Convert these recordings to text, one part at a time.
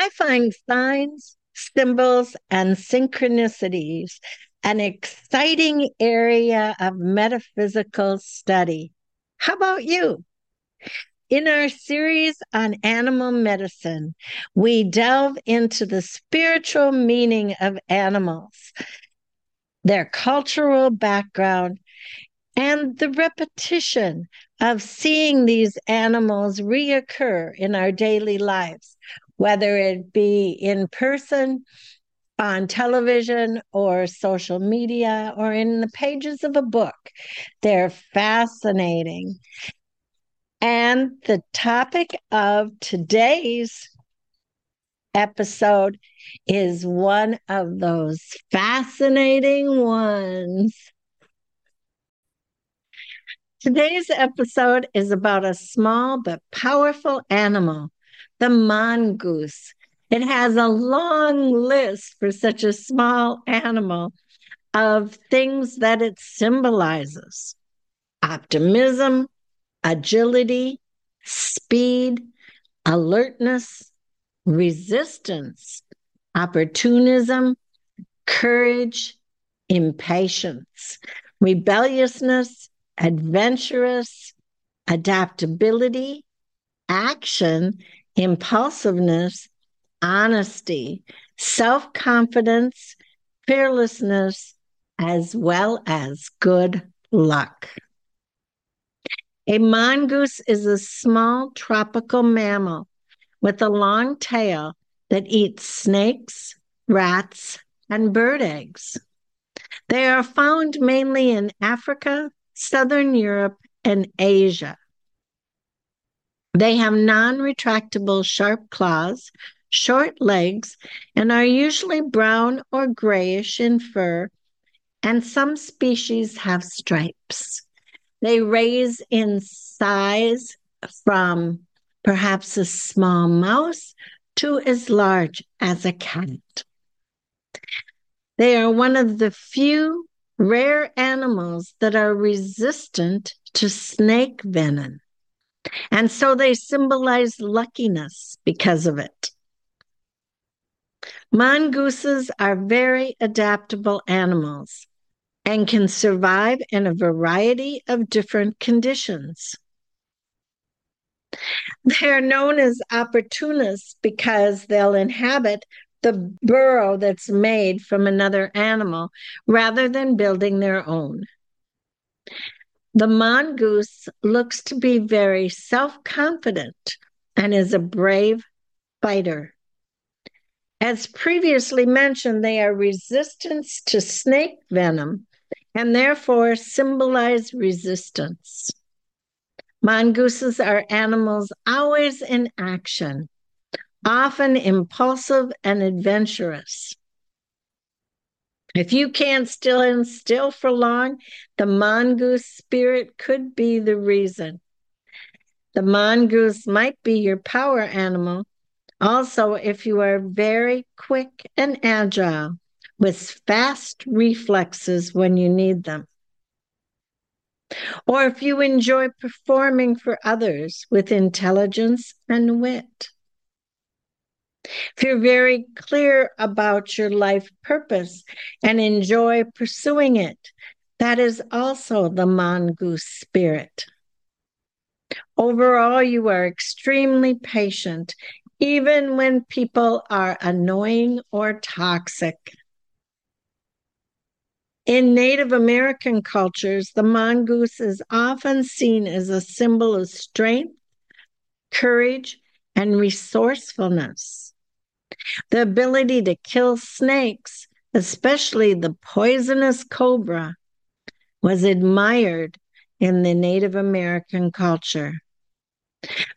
I find signs, symbols, and synchronicities an exciting area of metaphysical study. How about you? In our series on animal medicine, we delve into the spiritual meaning of animals, their cultural background, and the repetition of seeing these animals reoccur in our daily lives, whether it be in person, on television, or social media, or in the pages of a book. They're fascinating. And the topic of today's episode is one of those fascinating ones. Today's episode is about a small but powerful animal, the mongoose. It has a long list for such a small animal of things that it symbolizes optimism, agility, speed, alertness, resistance, opportunism, courage, impatience, rebelliousness, adventurous, adaptability, action, impulsiveness, honesty, self confidence, fearlessness, as well as good luck. A mongoose is a small tropical mammal with a long tail that eats snakes, rats, and bird eggs. They are found mainly in Africa, Southern Europe, and Asia. They have non retractable sharp claws, short legs, and are usually brown or grayish in fur, and some species have stripes. They raise in size from perhaps a small mouse to as large as a cat. They are one of the few rare animals that are resistant to snake venom. And so they symbolize luckiness because of it. Mongooses are very adaptable animals and can survive in a variety of different conditions. They're known as opportunists because they'll inhabit the burrow that's made from another animal rather than building their own. The mongoose looks to be very self confident and is a brave fighter. As previously mentioned, they are resistant to snake venom and therefore symbolize resistance. Mongooses are animals always in action, often impulsive and adventurous. If you can't still and still for long, the mongoose spirit could be the reason. The mongoose might be your power animal. Also, if you are very quick and agile, with fast reflexes when you need them. Or if you enjoy performing for others with intelligence and wit. If you're very clear about your life purpose and enjoy pursuing it, that is also the mongoose spirit. Overall, you are extremely patient, even when people are annoying or toxic. In Native American cultures, the mongoose is often seen as a symbol of strength, courage, and resourcefulness. The ability to kill snakes, especially the poisonous cobra, was admired in the Native American culture.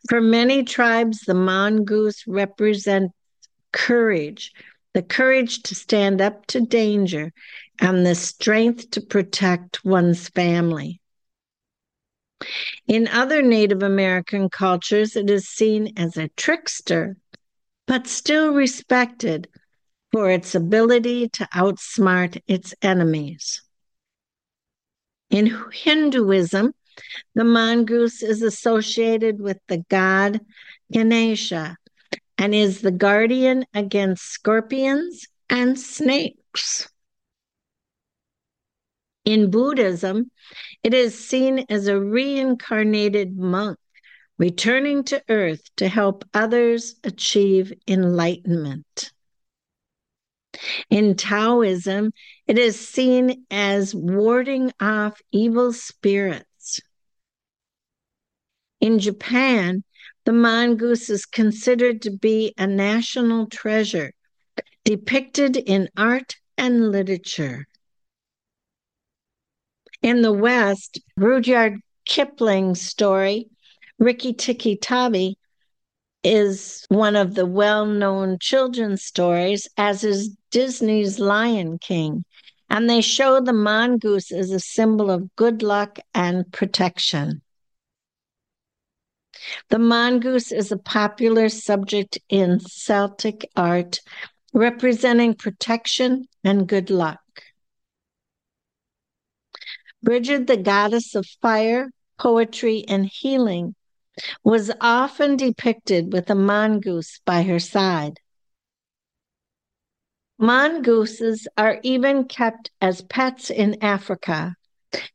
For many tribes, the mongoose represents courage, the courage to stand up to danger, and the strength to protect one's family. In other Native American cultures, it is seen as a trickster, but still respected for its ability to outsmart its enemies. In Hinduism, the mongoose is associated with the god Ganesha and is the guardian against scorpions and snakes. In Buddhism, it is seen as a reincarnated monk returning to earth to help others achieve enlightenment. In Taoism, it is seen as warding off evil spirits. In Japan, the mongoose is considered to be a national treasure, depicted in art and literature. In the West, Rudyard Kipling's story, Rikki Tikki Tavi, is one of the well known children's stories, as is Disney's Lion King. And they show the mongoose as a symbol of good luck and protection. The mongoose is a popular subject in Celtic art, representing protection and good luck. Brigid, the goddess of fire, poetry, and healing, was often depicted with a mongoose by her side. Mongooses are even kept as pets in Africa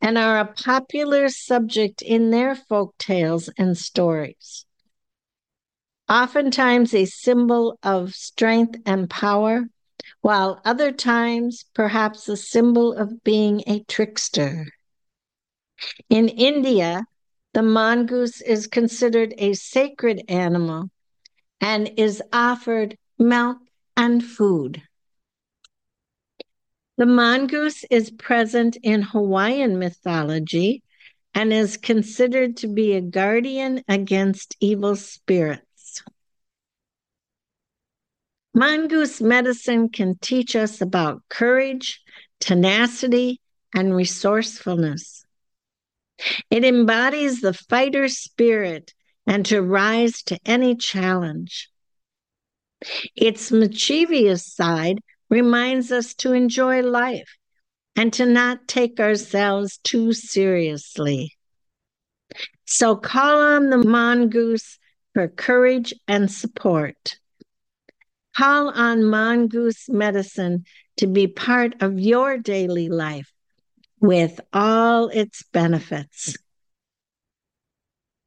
and are a popular subject in their folk tales and stories. Oftentimes a symbol of strength and power, while other times perhaps a symbol of being a trickster. In India, the mongoose is considered a sacred animal and is offered milk and food. The mongoose is present in Hawaiian mythology and is considered to be a guardian against evil spirits. Mongoose medicine can teach us about courage, tenacity, and resourcefulness. It embodies the fighter spirit and to rise to any challenge. Its mischievous side reminds us to enjoy life and to not take ourselves too seriously. So call on the mongoose for courage and support. Call on mongoose medicine to be part of your daily life with all its benefits.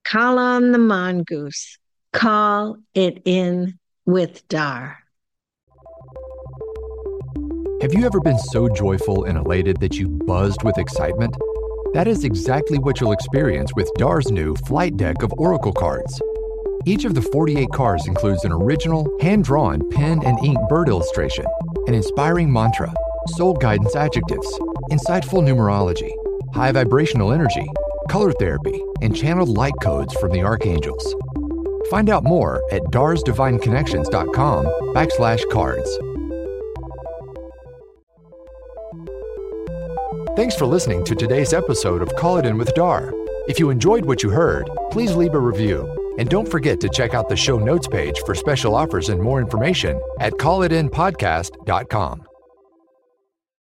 Call on the mongoose. Call it in with Dar. Have you ever been so joyful and elated that you buzzed with excitement? That is exactly what you'll experience with Dar's new flight deck of Oracle cards. Each of the 48 cards includes an original, hand drawn pen and ink bird illustration, an inspiring mantra, soul guidance adjectives, insightful numerology, high vibrational energy, color therapy, and channeled light codes from the archangels. Find out more at darsdivineconnections.com backslash cards. Thanks for listening to today's episode of Call It In with Dar. If you enjoyed what you heard, please leave a review. And don't forget to check out the show notes page for special offers and more information at callitinpodcast.com.